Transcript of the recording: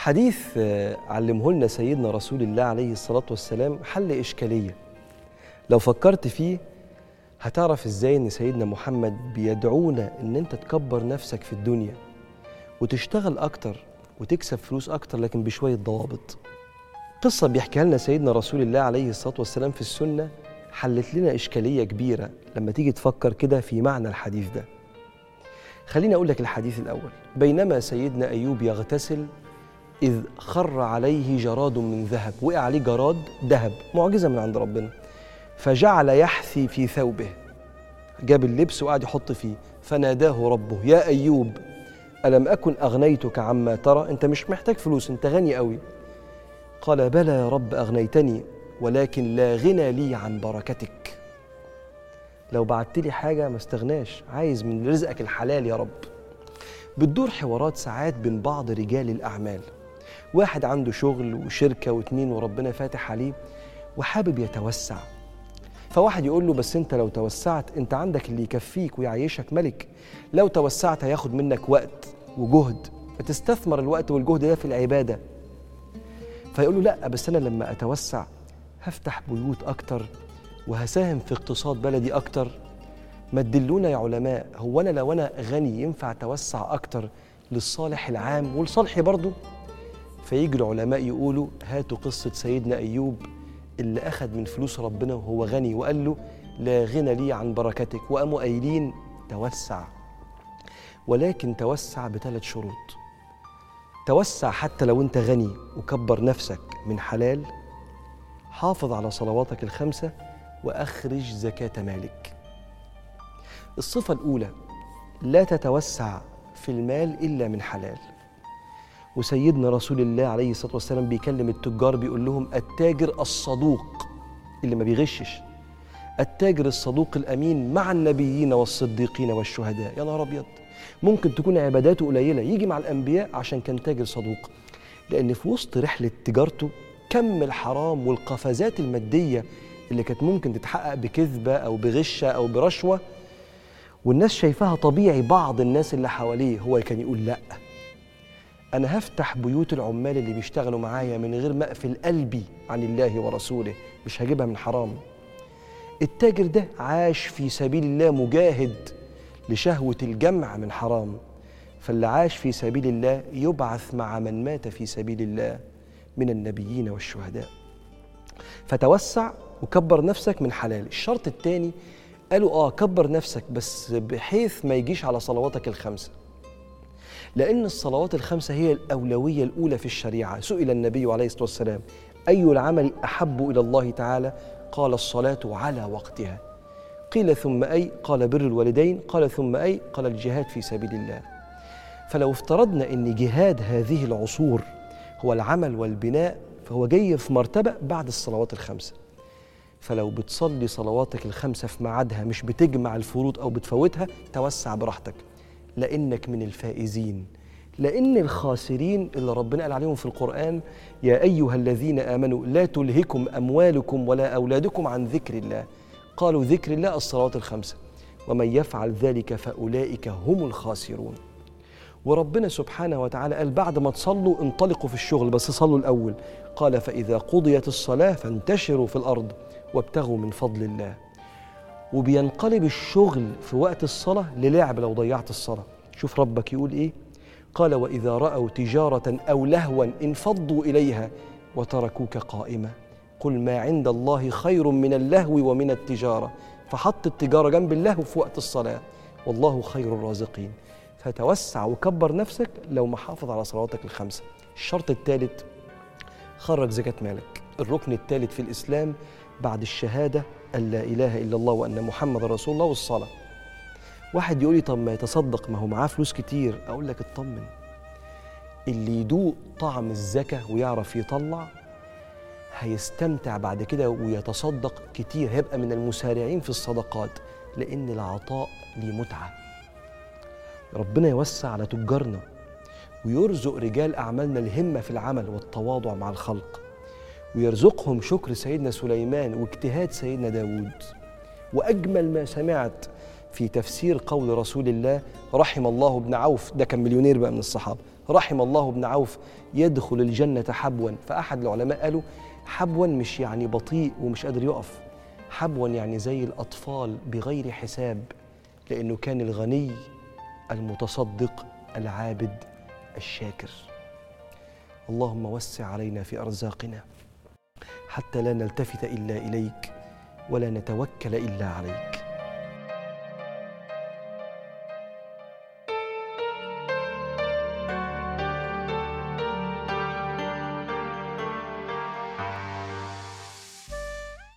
حديث آه، علمه لنا سيدنا رسول الله عليه الصلاة والسلام حل إشكالية. لو فكرت فيه هتعرف إزاي إن سيدنا محمد بيدعونا إن أنت تكبر نفسك في الدنيا وتشتغل أكتر وتكسب فلوس أكتر لكن بشوية ضوابط. قصة بيحكيها لنا سيدنا رسول الله عليه الصلاة والسلام في السنة حلت لنا إشكالية كبيرة لما تيجي تفكر كده في معنى الحديث ده. خليني أقول لك الحديث الأول. بينما سيدنا أيوب يغتسل إذ خر عليه جراد من ذهب. وقع عليه جراد ذهب معجزة من عند ربنا. فجعل يحثي في ثوبه. جاب اللبس وقعد يحط فيه. فناداه ربه يا أيوب ألم أكن أغنيتك عما ترى؟ أنت مش محتاج فلوس أنت غني قوي قال بلى يا رب أغنيتني ولكن لا غنى لي عن بركتك. لو بعت لي حاجة ما استغناش عايز من رزقك الحلال يا رب. بتدور حوارات ساعات بين بعض رجال الأعمال. واحد عنده شغل وشركة واتنين وربنا فاتح عليه وحابب يتوسع. فواحد يقول له بس انت لو توسعت انت عندك اللي يكفيك ويعيشك ملك. لو توسعت هياخد منك وقت وجهد. فتستثمر الوقت والجهد ده في العبادة. فيقول له لا بس أنا لما أتوسع هفتح بيوت أكتر وهساهم في اقتصاد بلدي أكتر. ما تدلونا يا علماء هو أنا لو أنا غني ينفع أتوسع أكتر للصالح العام ولصالحي برضه؟ فيجي العلماء يقولوا هاتوا قصة سيدنا أيوب اللي أخذ من فلوس ربنا وهو غني وقال له لا غنى لي عن بركتك وقاموا قايلين توسع. ولكن توسع بثلاث شروط. توسع حتى لو أنت غني وكبر نفسك من حلال حافظ على صلواتك الخمسة وأخرج زكاة مالك. الصفة الأولى لا تتوسع في المال إلا من حلال. وسيدنا رسول الله عليه الصلاة والسلام بيكلم التجار بيقول لهم التاجر الصدوق اللي ما بيغشش. التاجر الصدوق الأمين مع النبيين والصديقين والشهداء. يا نهار أبيض! ممكن تكون عباداته قليلة يجي مع الأنبياء عشان كان تاجر صدوق. لأن في وسط رحلة تجارته كم الحرام والقفزات المادية اللي كانت ممكن تتحقق بكذبة أو بغشة أو برشوة والناس شايفاها طبيعي بعض الناس اللي حواليه هو كان يقول لأ. أنا هفتح بيوت العمال اللي بيشتغلوا معايا من غير ما أقفل قلبي عن الله ورسوله. مش هجيبها من حرام. التاجر ده عاش في سبيل الله مجاهد لشهوة الجمع من حرام. فاللي عاش في سبيل الله يبعث مع من مات في سبيل الله من النبيين والشهداء. فتوسع وكبر نفسك من حلال. الشرط الثاني قالوا آه كبر نفسك بس بحيث ما يجيش على صلواتك الخمسة. لأن الصلوات الخمسة هي الأولوية الأولى في الشريعة. سئل النبي عليه الصلاة والسلام أي العمل أحب إلى الله تعالى؟ قال الصلاة على وقتها. قيل ثم أي؟ قال بر الوالدين. قال ثم أي؟ قال الجهاد في سبيل الله. فلو افترضنا أن جهاد هذه العصور هو العمل والبناء فهو جاي في مرتبة بعد الصلوات الخمسة. فلو بتصلي صلواتك الخمسة في ميعادها مش بتجمع الفروض أو بتفوتها توسع براحتك. لإنك من الفائزين. لإن الخاسرين اللي ربنا قال عليهم في القرآن يا أيها الذين آمنوا لا تلهكم أموالكم ولا أولادكم عن ذكر الله. قالوا ذكر الله الصلوات الخمسة. ومن يفعل ذلك فأولئك هم الخاسرون. وربنا سبحانه وتعالى قال بعد ما تصلوا انطلقوا في الشغل بس صلوا الأول. قال فإذا قضيت الصلاة فانتشروا في الأرض وابتغوا من فضل الله. وبينقلب الشغل في وقت الصلاة للعب لو ضيعت الصلاة. شوف ربك يقول إيه؟ قال وإذا رأوا تجارة أو لهوا انفضوا إليها وتركوك قائمة قل ما عند الله خير من اللهو ومن التجارة. فحط التجارة جنب اللهو في وقت الصلاة. والله خير الرازقين. فتوسع وكبر نفسك لو محافظ على صلواتك الخمسة. الشرط الثالث خرج زكاة مالك. الركن الثالث في الإسلام بعد الشهادة أن لا إله إلا الله وأن محمد رسول الله والصلاة. واحد يقول لي طب ما يتصدق ما هو معاه فلوس كتير. أقول لك اطمن اللي يدوق طعم الزكاة ويعرف يطلع هيستمتع بعد كده ويتصدق كتير هيبقى من المسارعين في الصدقات لأن العطاء ليه متعة. ربنا يوسع على تجارنا ويرزق رجال أعمالنا الهمة في العمل والتواضع مع الخلق. ويرزقهم شكر سيدنا سليمان واجتهاد سيدنا داود وأجمل ما سمعت في تفسير قول رسول الله رحم الله ابن عوف ده كان مليونير بقى من الصحابة رحم الله ابن عوف يدخل الجنة حبوا. فأحد العلماء قالوا حبوا مش يعني بطيء ومش قادر يقف حبوا يعني زي الأطفال بغير حساب لأنه كان الغني المتصدق العابد الشاكر. اللهم وسع علينا في أرزاقنا. حتى لا نلتفت إلا إليك ولا نتوكل إلا عليك.